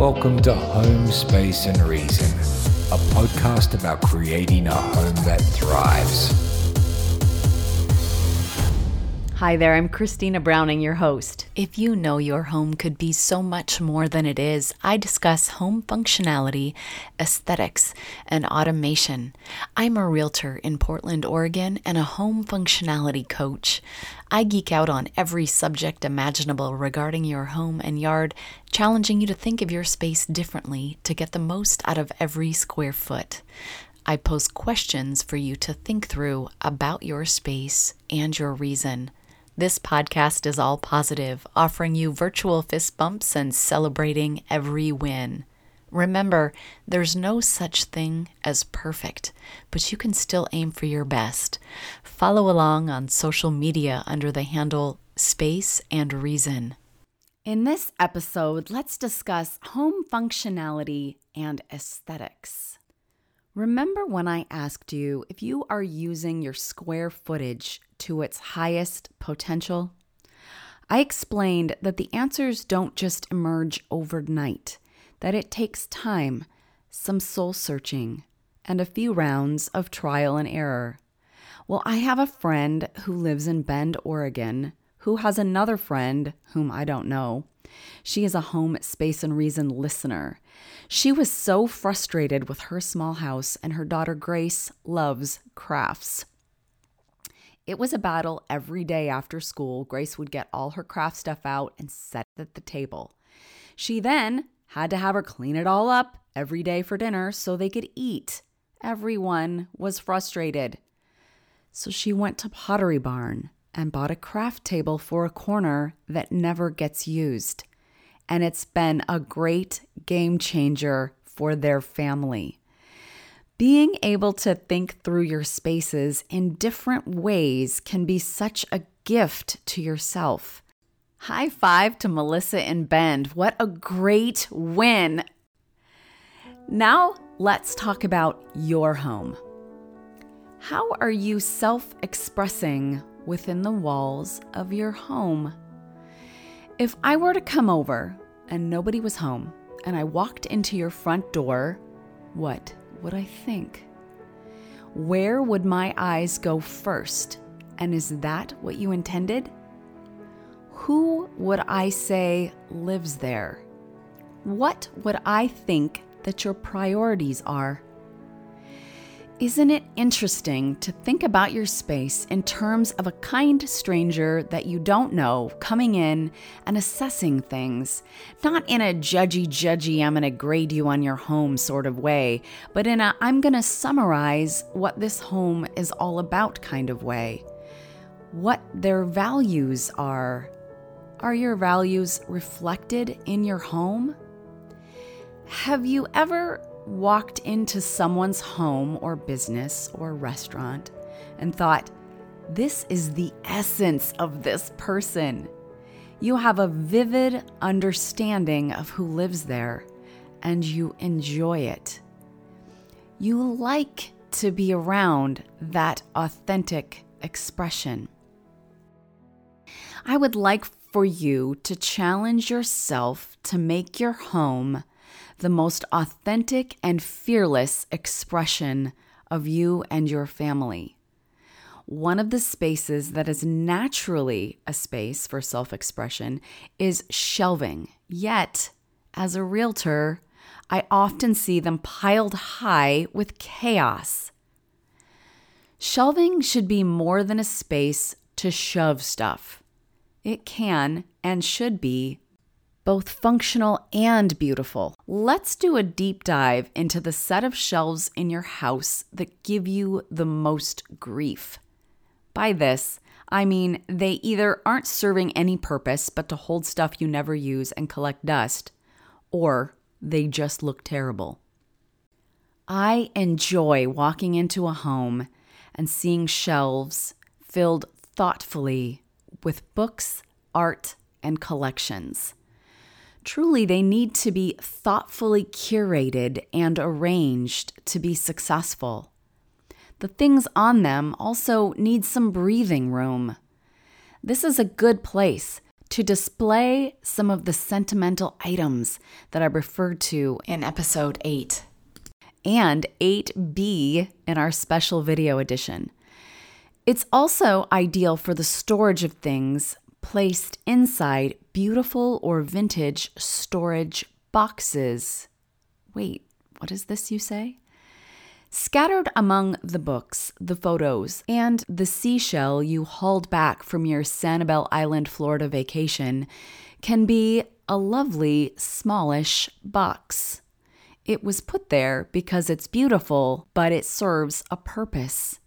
Welcome to Home Space and Reason, a podcast about creating a home that thrives. Hi there, I'm Christina Browning, your host. If you know your home could be so much more than it is, I discuss home functionality, aesthetics, and automation. I'm a realtor in Portland, Oregon, and a home functionality coach. I geek out on every subject imaginable regarding your home and yard, challenging you to think of your space differently to get the most out of every square foot. I pose questions for you to think through about your space and your reason. This podcast is all positive, offering you virtual fist bumps and celebrating every win. Remember, there's no such thing as perfect, but you can still aim for your best. Follow along on social media under the handle Space and Reason. In this episode, let's discuss home functionality and aesthetics. Remember when I asked you if you are using your square footage to its highest potential? I explained that the answers don't just emerge overnight, that it takes time, some soul searching, and a few rounds of trial and error. Well, I have a friend who lives in Bend, Oregon, who has another friend whom I don't know. She is a home space and reason listener. She was so frustrated with her small house, and her daughter Grace loves crafts. It was a battle every day after school. Grace would get all her craft stuff out and set it at the table. She then had to have her clean it all up every day for dinner so they could eat. Everyone was frustrated. So she went to Pottery Barn and bought a craft table for a corner that never gets used. And it's been a great game changer for their family. Being able to think through your spaces in different ways can be such a gift to yourself. High five to Melissa and Bend. What a great win! Now, let's talk about your home. How are you self expressing within the walls of your home? If I were to come over and nobody was home, and I walked into your front door, what would I think? Where would my eyes go first? And is that what you intended? Who would I say lives there? What would I think that your priorities are? Isn't it interesting to think about your space in terms of a kind stranger that you don't know coming in and assessing things? Not in a judgy, judgy, I'm going to grade you on your home sort of way, but in a I'm going to summarize what this home is all about kind of way. What their values are. Are your values reflected in your home? Have you ever walked into someone's home or business or restaurant and thought, this is the essence of this person. You have a vivid understanding of who lives there and you enjoy it. You like to be around that authentic expression. I would like for you to challenge yourself to make your home the most authentic and fearless expression of you and your family. One of the spaces that is naturally a space for self expression is shelving. Yet, as a realtor, I often see them piled high with chaos. Shelving should be more than a space to shove stuff. It can and should be both functional and beautiful. Let's do a deep dive into the set of shelves in your house that give you the most grief. By this, I mean they either aren't serving any purpose but to hold stuff you never use and collect dust, or they just look terrible. I enjoy walking into a home and seeing shelves filled thoughtfully with books, art, and collections. Truly, they need to be thoughtfully curated and arranged to be successful. The things on them also need some breathing room. This is a good place to display some of the sentimental items that I referred to in episode 8 and 8B in our special video edition. It's also ideal for the storage of things placed inside beautiful or vintage storage boxes. Wait, what is this you say? Scattered among the books, the photos, and the seashell you hauled back from your Sanibel Island, Florida vacation can be a lovely, smallish box. It was put there because it's beautiful, but it serves a purpose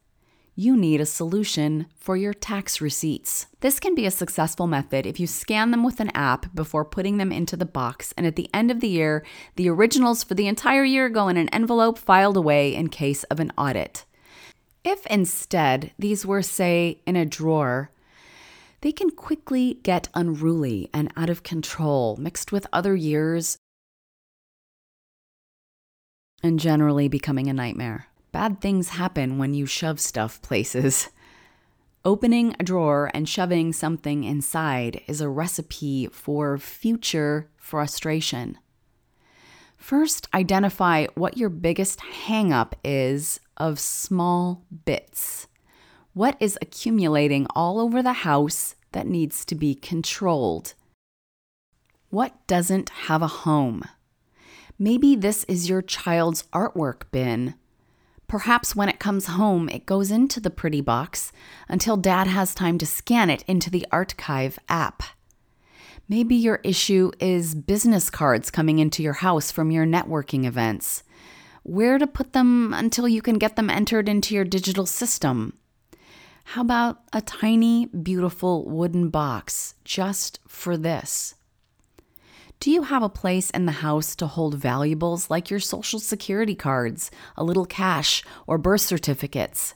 you need a solution for your tax receipts. This can be a successful method if you scan them with an app before putting them into the box, and at the end of the year, the originals for the entire year go in an envelope filed away in case of an audit. If instead these were, say, in a drawer, they can quickly get unruly and out of control, mixed with other years, and generally becoming a nightmare. Bad things happen when you shove stuff places. Opening a drawer and shoving something inside is a recipe for future frustration. First, identify what your biggest hangup is of small bits. What is accumulating all over the house that needs to be controlled? What doesn't have a home? Maybe this is your child's artwork bin Perhaps when it comes home, it goes into the pretty box until dad has time to scan it into the archive app. Maybe your issue is business cards coming into your house from your networking events. Where to put them until you can get them entered into your digital system? How about a tiny, beautiful wooden box just for this? Do you have a place in the house to hold valuables like your social security cards, a little cash, or birth certificates?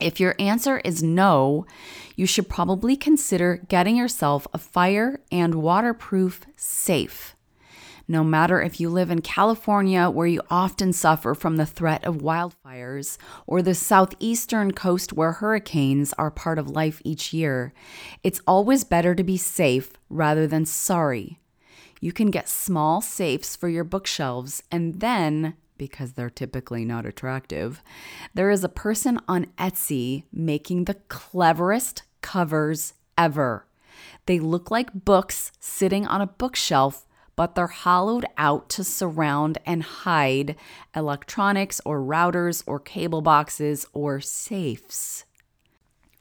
If your answer is no, you should probably consider getting yourself a fire and waterproof safe. No matter if you live in California, where you often suffer from the threat of wildfires, or the southeastern coast, where hurricanes are part of life each year, it's always better to be safe rather than sorry you can get small safes for your bookshelves and then because they're typically not attractive. There is a person on Etsy making the cleverest covers ever. They look like books sitting on a bookshelf, but they're hollowed out to surround and hide electronics or routers or cable boxes or safes.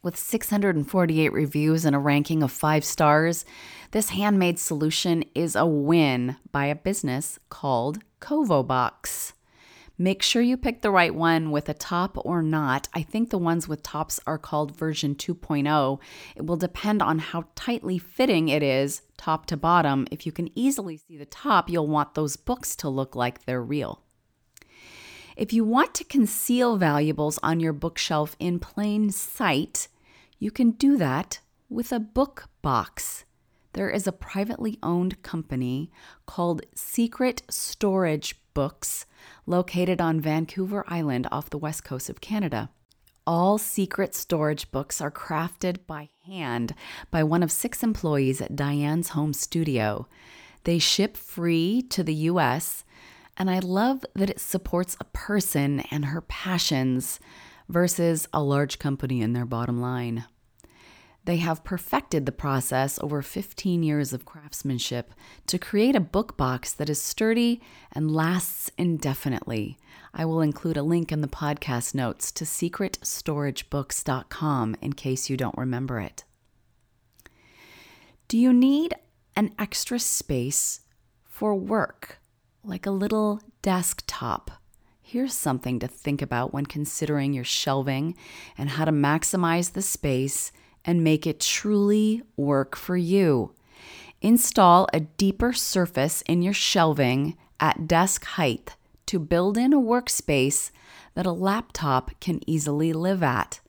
With 648 reviews and a ranking of five stars, this handmade solution is a win by a business called Covobox. Make sure you pick the right one with a top or not. I think the ones with tops are called version 2.0. It will depend on how tightly fitting it is, top to bottom. If you can easily see the top, you'll want those books to look like they're real. If you want to conceal valuables on your bookshelf in plain sight, you can do that with a book box. There is a privately owned company called Secret Storage Books located on Vancouver Island off the west coast of Canada. All secret storage books are crafted by hand by one of six employees at Diane's home studio. They ship free to the US, and I love that it supports a person and her passions versus a large company in their bottom line. They have perfected the process over 15 years of craftsmanship to create a book box that is sturdy and lasts indefinitely. I will include a link in the podcast notes to secretstoragebooks.com in case you don't remember it. Do you need an extra space for work, like a little desktop? Here's something to think about when considering your shelving and how to maximize the space and make it truly work for you. Install a deeper surface in your shelving at desk height to build in a workspace that a laptop can easily live at.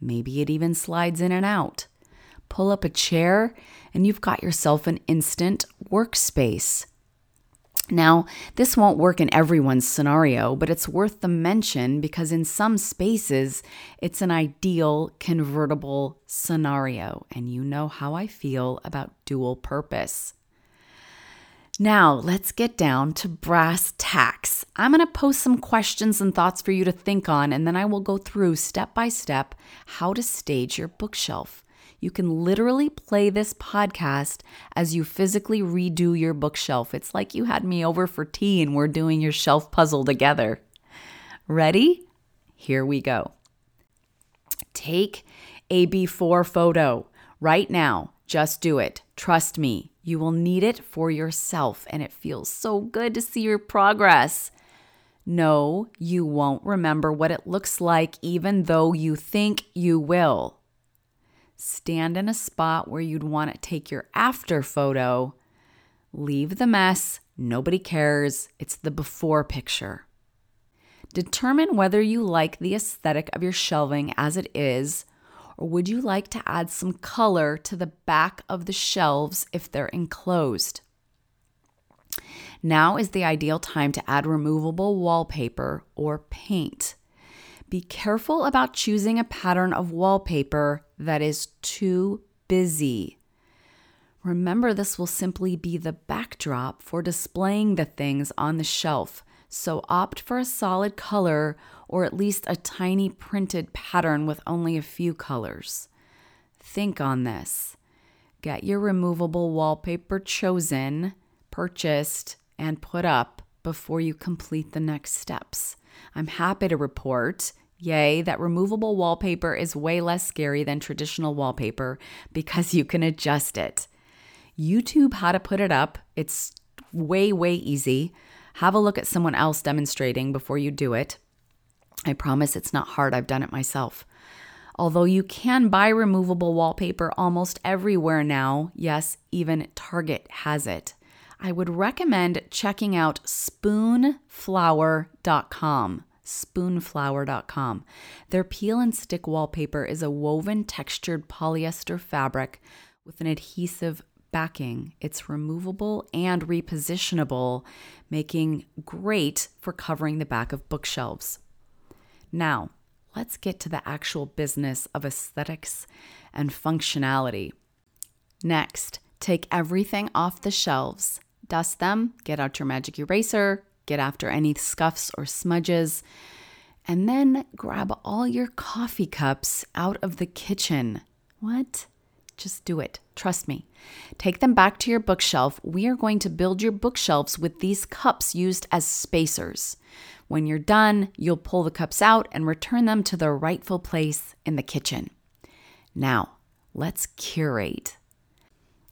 Maybe it even slides in and out. Pull up a chair, and you've got yourself an instant workspace. Now, this won't work in everyone's scenario, but it's worth the mention because in some spaces, it's an ideal convertible scenario, and you know how I feel about dual purpose. Now, let's get down to brass tacks. I'm going to post some questions and thoughts for you to think on, and then I will go through step by step how to stage your bookshelf. You can literally play this podcast as you physically redo your bookshelf. It's like you had me over for tea and we're doing your shelf puzzle together. Ready? Here we go. Take a before photo right now. Just do it. Trust me, you will need it for yourself, and it feels so good to see your progress. No, you won't remember what it looks like, even though you think you will stand in a spot where you'd want to take your after photo, leave the mess, nobody cares, it's the before picture. Determine whether you like the aesthetic of your shelving as it is, or would you like to add some color to the back of the shelves if they're enclosed? Now is the ideal time to add removable wallpaper or paint. Be careful about choosing a pattern of wallpaper that is too busy. Remember, this will simply be the backdrop for displaying the things on the shelf, so opt for a solid color or at least a tiny printed pattern with only a few colors. Think on this. Get your removable wallpaper chosen, purchased, and put up before you complete the next steps. I'm happy to report, yay, that removable wallpaper is way less scary than traditional wallpaper because you can adjust it. YouTube how to put it up. It's way, way easy. Have a look at someone else demonstrating before you do it. I promise it's not hard, I've done it myself. Although you can buy removable wallpaper almost everywhere now, yes, even Target has it. I would recommend checking out spoonflower.com. Spoonflower.com. Their peel and stick wallpaper is a woven textured polyester fabric with an adhesive backing. It's removable and repositionable, making great for covering the back of bookshelves. Now, let's get to the actual business of aesthetics and functionality. Next, take everything off the shelves dust them, get out your magic eraser, get after any scuffs or smudges, and then grab all your coffee cups out of the kitchen. What? Just do it. Trust me. Take them back to your bookshelf. We are going to build your bookshelves with these cups used as spacers. When you're done, you'll pull the cups out and return them to their rightful place in the kitchen. Now, let's curate.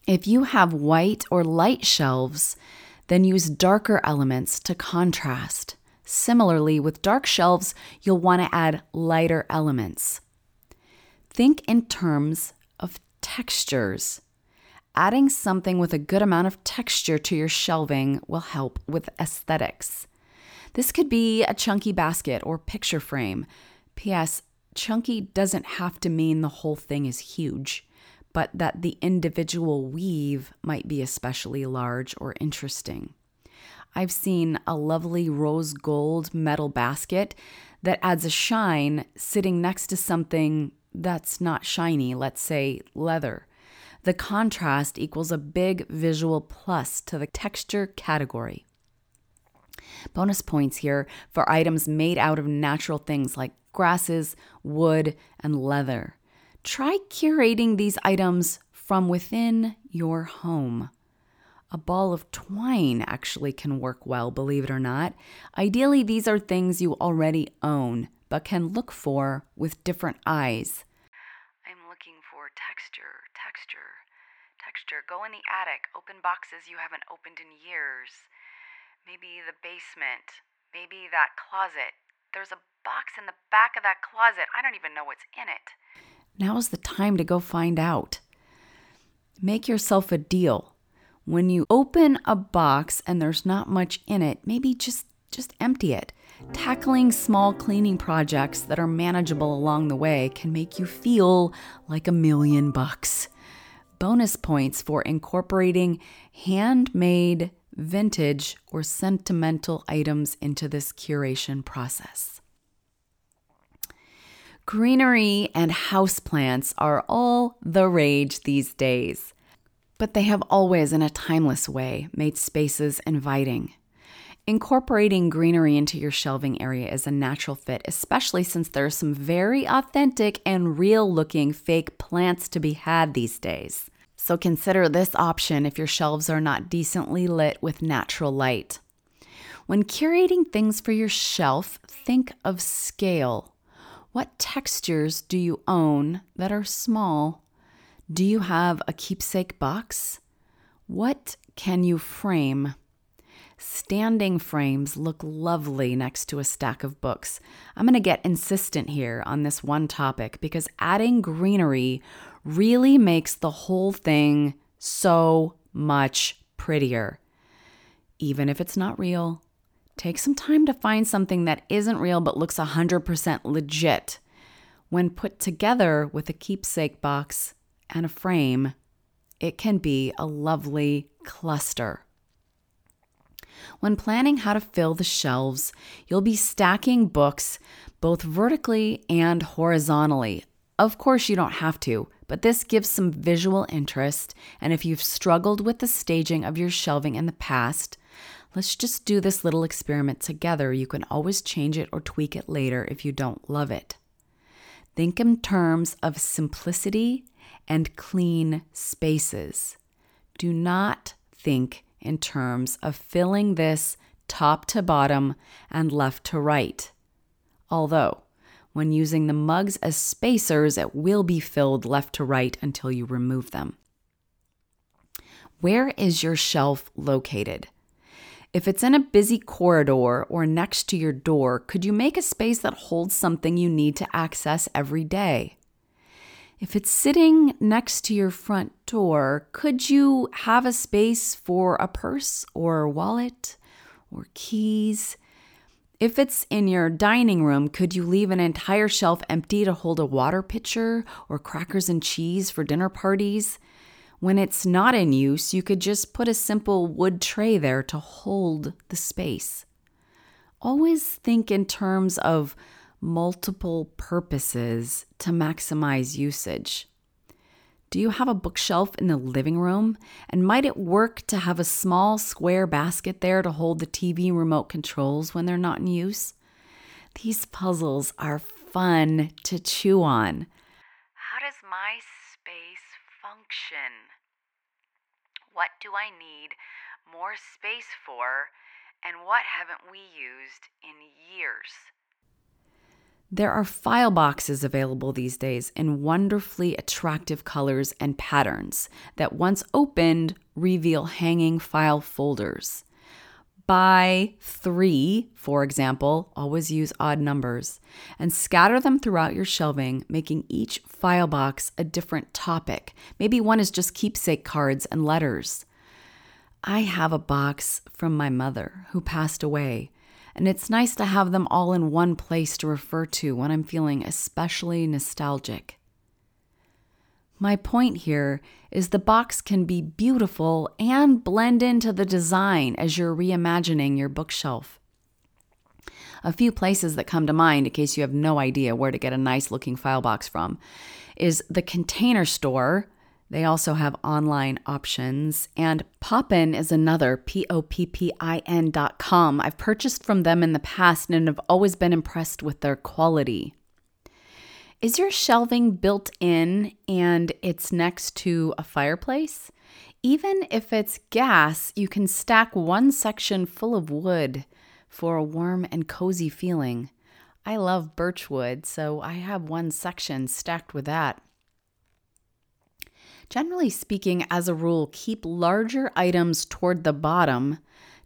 If you have white or light shelves, then use darker elements to contrast. Similarly, with dark shelves, you'll want to add lighter elements. Think in terms of textures. Adding something with a good amount of texture to your shelving will help with aesthetics. This could be a chunky basket or picture frame. P.S. Chunky doesn't have to mean the whole thing is huge but that the individual weave might be especially large or interesting. I've seen a lovely rose gold metal basket that adds a shine sitting next to something that's not shiny, let's say leather. The contrast equals a big visual plus to the texture category. Bonus points here for items made out of natural things like grasses, wood, and leather try curating these items from within your home. A ball of twine actually can work well, believe it or not. Ideally, these are things you already own, but can look for with different eyes. I'm looking for texture, texture, texture. Go in the attic, open boxes you haven't opened in years. Maybe the basement, maybe that closet. There's a box in the back of that closet. I don't even know what's in it. Now is the time to go find out. Make yourself a deal. When you open a box and there's not much in it, maybe just just empty it. Tackling small cleaning projects that are manageable along the way can make you feel like a million bucks. Bonus points for incorporating handmade vintage, or sentimental items into this curation process. Greenery and houseplants are all the rage these days, but they have always, in a timeless way, made spaces inviting. Incorporating greenery into your shelving area is a natural fit, especially since there are some very authentic and real looking fake plants to be had these days. So consider this option if your shelves are not decently lit with natural light. When curating things for your shelf, think of scale. What textures do you own that are small? Do you have a keepsake box? What can you frame? Standing frames look lovely next to a stack of books. I'm going to get insistent here on this one topic because adding greenery really makes the whole thing so much prettier. Even if it's not real, Take some time to find something that isn't real but looks 100% legit. When put together with a keepsake box and a frame, it can be a lovely cluster. When planning how to fill the shelves, you'll be stacking books both vertically and horizontally. Of course, you don't have to, but this gives some visual interest. And if you've struggled with the staging of your shelving in the past, Let's just do this little experiment together. You can always change it or tweak it later if you don't love it. Think in terms of simplicity and clean spaces. Do not think in terms of filling this top to bottom and left to right. Although, when using the mugs as spacers, it will be filled left to right until you remove them. Where is your shelf located? If it's in a busy corridor or next to your door, could you make a space that holds something you need to access every day? If it's sitting next to your front door, could you have a space for a purse or wallet or keys? If it's in your dining room, could you leave an entire shelf empty to hold a water pitcher or crackers and cheese for dinner parties? When it's not in use, you could just put a simple wood tray there to hold the space. Always think in terms of multiple purposes to maximize usage. Do you have a bookshelf in the living room? And might it work to have a small square basket there to hold the TV remote controls when they're not in use? These puzzles are fun to chew on. How does my function? What do I need more space for? And what haven't we used in years? There are file boxes available these days in wonderfully attractive colors and patterns that, once opened, reveal hanging file folders. Buy three, for example, always use odd numbers, and scatter them throughout your shelving, making each file box a different topic. Maybe one is just keepsake cards and letters. I have a box from my mother who passed away, and it's nice to have them all in one place to refer to when I'm feeling especially nostalgic. My point here is the box can be beautiful and blend into the design as you're reimagining your bookshelf. A few places that come to mind, in case you have no idea where to get a nice looking file box from, is the Container Store. They also have online options. And Poppin is another, P O P P I N dot com. I've purchased from them in the past and have always been impressed with their quality. Is your shelving built in and it's next to a fireplace? Even if it's gas, you can stack one section full of wood for a warm and cozy feeling. I love birch wood, so I have one section stacked with that. Generally speaking, as a rule, keep larger items toward the bottom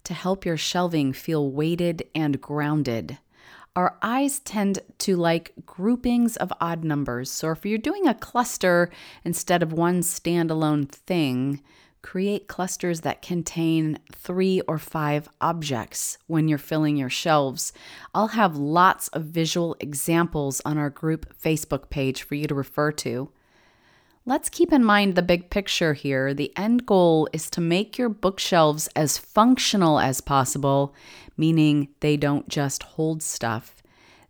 to help your shelving feel weighted and grounded our eyes tend to like groupings of odd numbers. So if you're doing a cluster instead of one standalone thing, create clusters that contain three or five objects when you're filling your shelves. I'll have lots of visual examples on our group Facebook page for you to refer to. Let's keep in mind the big picture here. The end goal is to make your bookshelves as functional as possible, meaning they don't just hold stuff.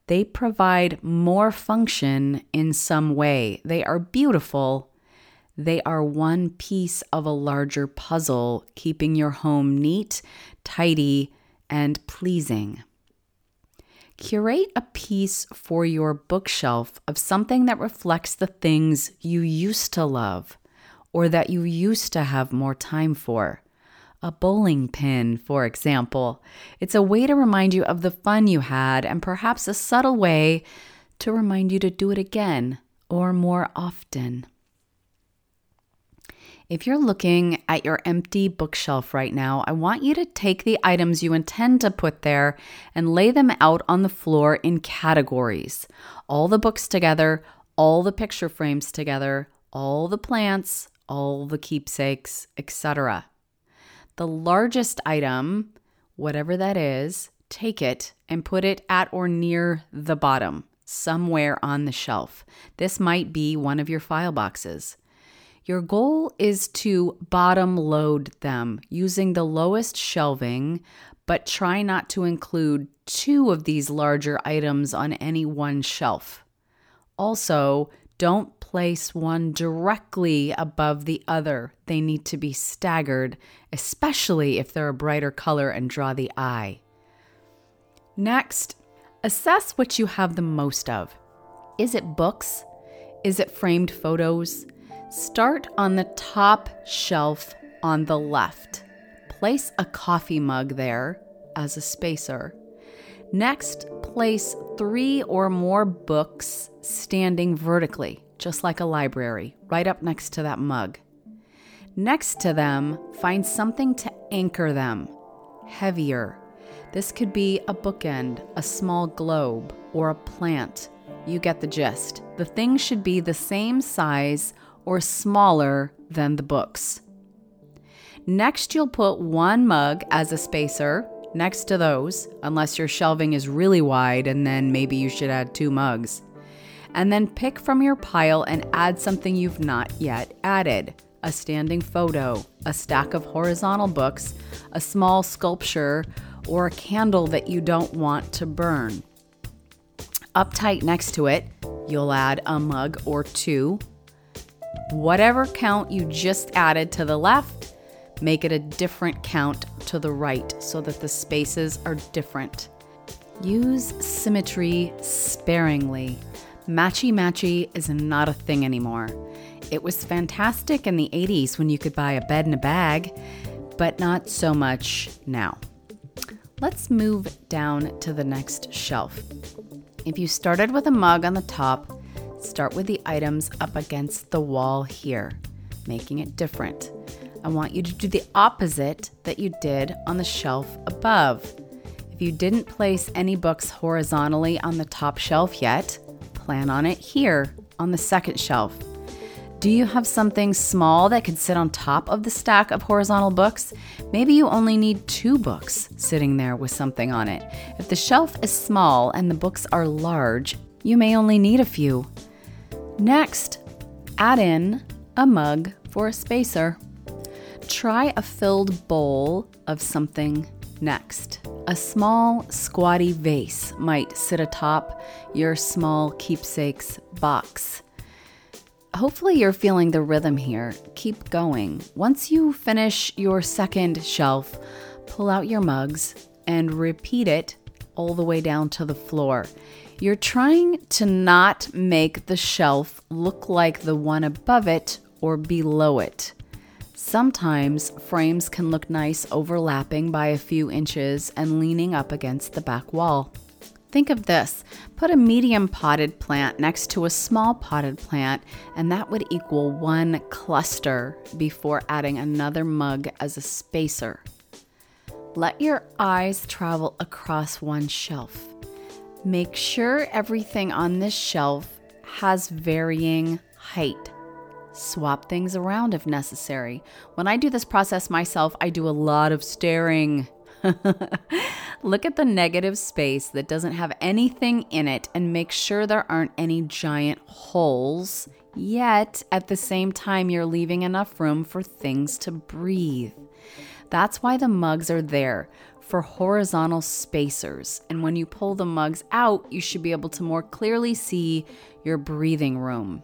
They provide more function in some way. They are beautiful. They are one piece of a larger puzzle, keeping your home neat, tidy, and pleasing. Curate a piece for your bookshelf of something that reflects the things you used to love or that you used to have more time for. A bowling pin, for example. It's a way to remind you of the fun you had and perhaps a subtle way to remind you to do it again or more often. If you're looking at your empty bookshelf right now, I want you to take the items you intend to put there and lay them out on the floor in categories. All the books together, all the picture frames together, all the plants, all the keepsakes, etc. The largest item, whatever that is, take it and put it at or near the bottom, somewhere on the shelf. This might be one of your file boxes. Your goal is to bottom load them using the lowest shelving, but try not to include two of these larger items on any one shelf. Also, don't place one directly above the other. They need to be staggered, especially if they're a brighter color and draw the eye. Next, assess what you have the most of. Is it books? Is it framed photos? Start on the top shelf on the left. Place a coffee mug there as a spacer. Next, place three or more books standing vertically, just like a library, right up next to that mug. Next to them, find something to anchor them, heavier. This could be a bookend, a small globe, or a plant. You get the gist. The thing should be the same size or smaller than the books. Next, you'll put one mug as a spacer next to those, unless your shelving is really wide, and then maybe you should add two mugs. And then pick from your pile and add something you've not yet added a standing photo, a stack of horizontal books, a small sculpture, or a candle that you don't want to burn. Up tight next to it, you'll add a mug or two whatever count you just added to the left, make it a different count to the right so that the spaces are different. Use symmetry sparingly. Matchy matchy is not a thing anymore. It was fantastic in the 80s when you could buy a bed in a bag, but not so much now. Let's move down to the next shelf. If you started with a mug on the top, Start with the items up against the wall here, making it different. I want you to do the opposite that you did on the shelf above. If you didn't place any books horizontally on the top shelf yet, plan on it here on the second shelf. Do you have something small that could sit on top of the stack of horizontal books? Maybe you only need two books sitting there with something on it. If the shelf is small and the books are large, you may only need a few. Next, add in a mug for a spacer. Try a filled bowl of something next. A small, squatty vase might sit atop your small keepsakes box. Hopefully, you're feeling the rhythm here. Keep going. Once you finish your second shelf, pull out your mugs and repeat it all the way down to the floor. You're trying to not make the shelf look like the one above it or below it. Sometimes frames can look nice overlapping by a few inches and leaning up against the back wall. Think of this put a medium potted plant next to a small potted plant, and that would equal one cluster before adding another mug as a spacer. Let your eyes travel across one shelf. Make sure everything on this shelf has varying height. Swap things around if necessary. When I do this process myself, I do a lot of staring. Look at the negative space that doesn't have anything in it and make sure there aren't any giant holes Yet, at the same time, you're leaving enough room for things to breathe. That's why the mugs are there for horizontal spacers. And when you pull the mugs out, you should be able to more clearly see your breathing room.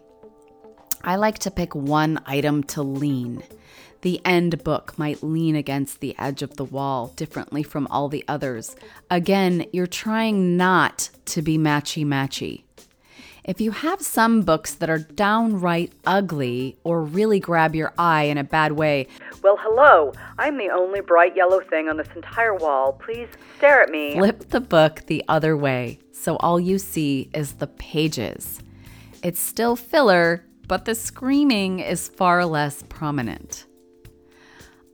I like to pick one item to lean. The end book might lean against the edge of the wall differently from all the others. Again, you're trying not to be matchy matchy. If you have some books that are downright ugly or really grab your eye in a bad way, well, hello, I'm the only bright yellow thing on this entire wall. Please stare at me. Flip the book the other way so all you see is the pages. It's still filler, but the screaming is far less prominent.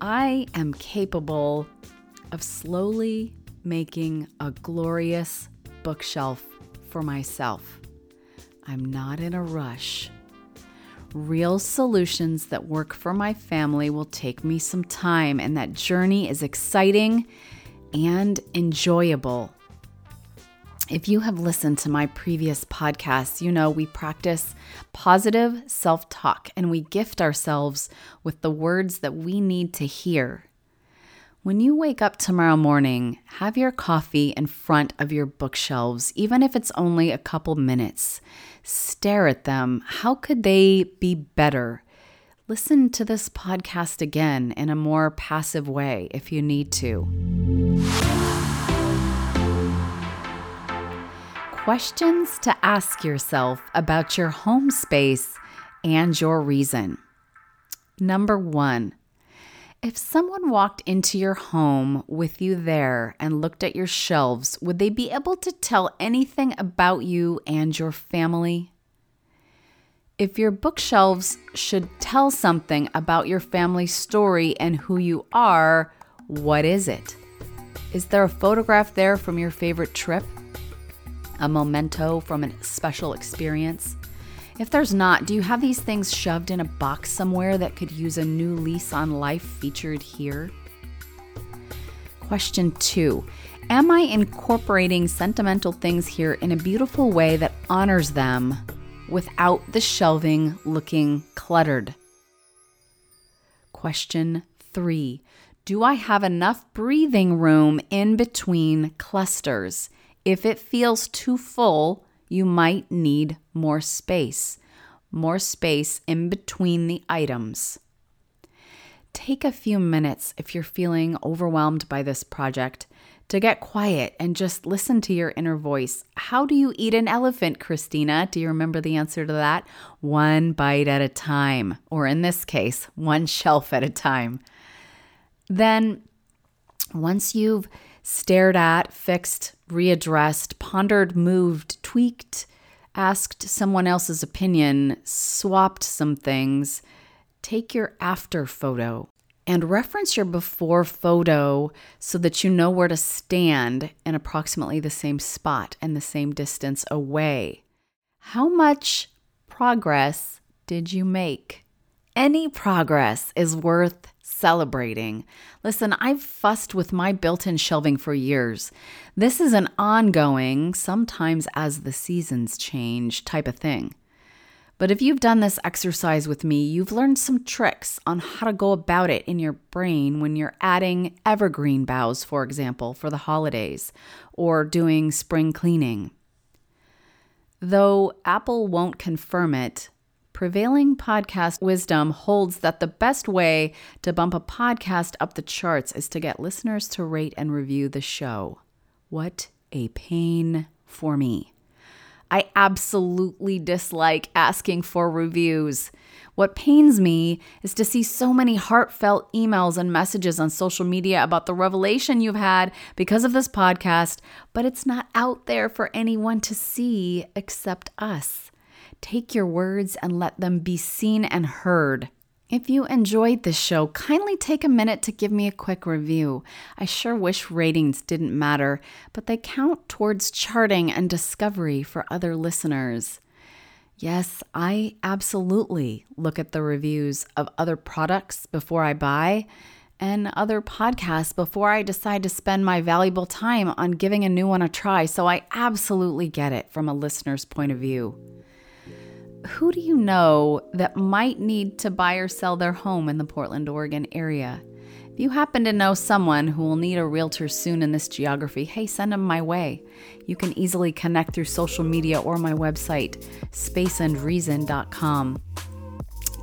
I am capable of slowly making a glorious bookshelf for myself. I'm not in a rush. Real solutions that work for my family will take me some time, and that journey is exciting and enjoyable. If you have listened to my previous podcasts, you know we practice positive self talk and we gift ourselves with the words that we need to hear. When you wake up tomorrow morning, have your coffee in front of your bookshelves, even if it's only a couple minutes. Stare at them. How could they be better? Listen to this podcast again in a more passive way if you need to. Questions to ask yourself about your home space and your reason. Number one, if someone walked into your home with you there and looked at your shelves, would they be able to tell anything about you and your family? If your bookshelves should tell something about your family story and who you are, what is it? Is there a photograph there from your favorite trip? A memento from a special experience? If there's not, do you have these things shoved in a box somewhere that could use a new lease on life featured here? Question two Am I incorporating sentimental things here in a beautiful way that honors them without the shelving looking cluttered? Question three Do I have enough breathing room in between clusters? If it feels too full, you might need more space, more space in between the items. Take a few minutes if you're feeling overwhelmed by this project to get quiet and just listen to your inner voice. How do you eat an elephant, Christina? Do you remember the answer to that? One bite at a time, or in this case, one shelf at a time. Then, once you've stared at, fixed, readdressed, pondered, moved, tweaked, asked someone else's opinion, swapped some things, take your after photo and reference your before photo so that you know where to stand in approximately the same spot and the same distance away. How much progress did you make? Any progress is worth celebrating. Listen, I've fussed with my built in shelving for years. This is an ongoing, sometimes as the seasons change type of thing. But if you've done this exercise with me, you've learned some tricks on how to go about it in your brain when you're adding evergreen boughs, for example, for the holidays, or doing spring cleaning. Though Apple won't confirm it, Prevailing podcast wisdom holds that the best way to bump a podcast up the charts is to get listeners to rate and review the show. What a pain for me. I absolutely dislike asking for reviews. What pains me is to see so many heartfelt emails and messages on social media about the revelation you've had because of this podcast, but it's not out there for anyone to see except us. Take your words and let them be seen and heard. If you enjoyed this show, kindly take a minute to give me a quick review. I sure wish ratings didn't matter, but they count towards charting and discovery for other listeners. Yes, I absolutely look at the reviews of other products before I buy and other podcasts before I decide to spend my valuable time on giving a new one a try, so I absolutely get it from a listener's point of view. Who do you know that might need to buy or sell their home in the Portland, Oregon area? If you happen to know someone who will need a realtor soon in this geography, hey, send them my way. You can easily connect through social media or my website, spaceandreason.com.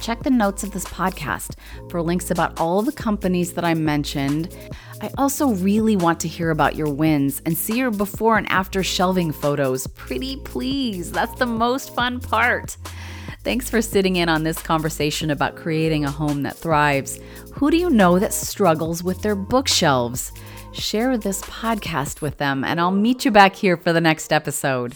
Check the notes of this podcast for links about all the companies that I mentioned. I also really want to hear about your wins and see your before and after shelving photos. Pretty please, that's the most fun part. Thanks for sitting in on this conversation about creating a home that thrives. Who do you know that struggles with their bookshelves? Share this podcast with them, and I'll meet you back here for the next episode.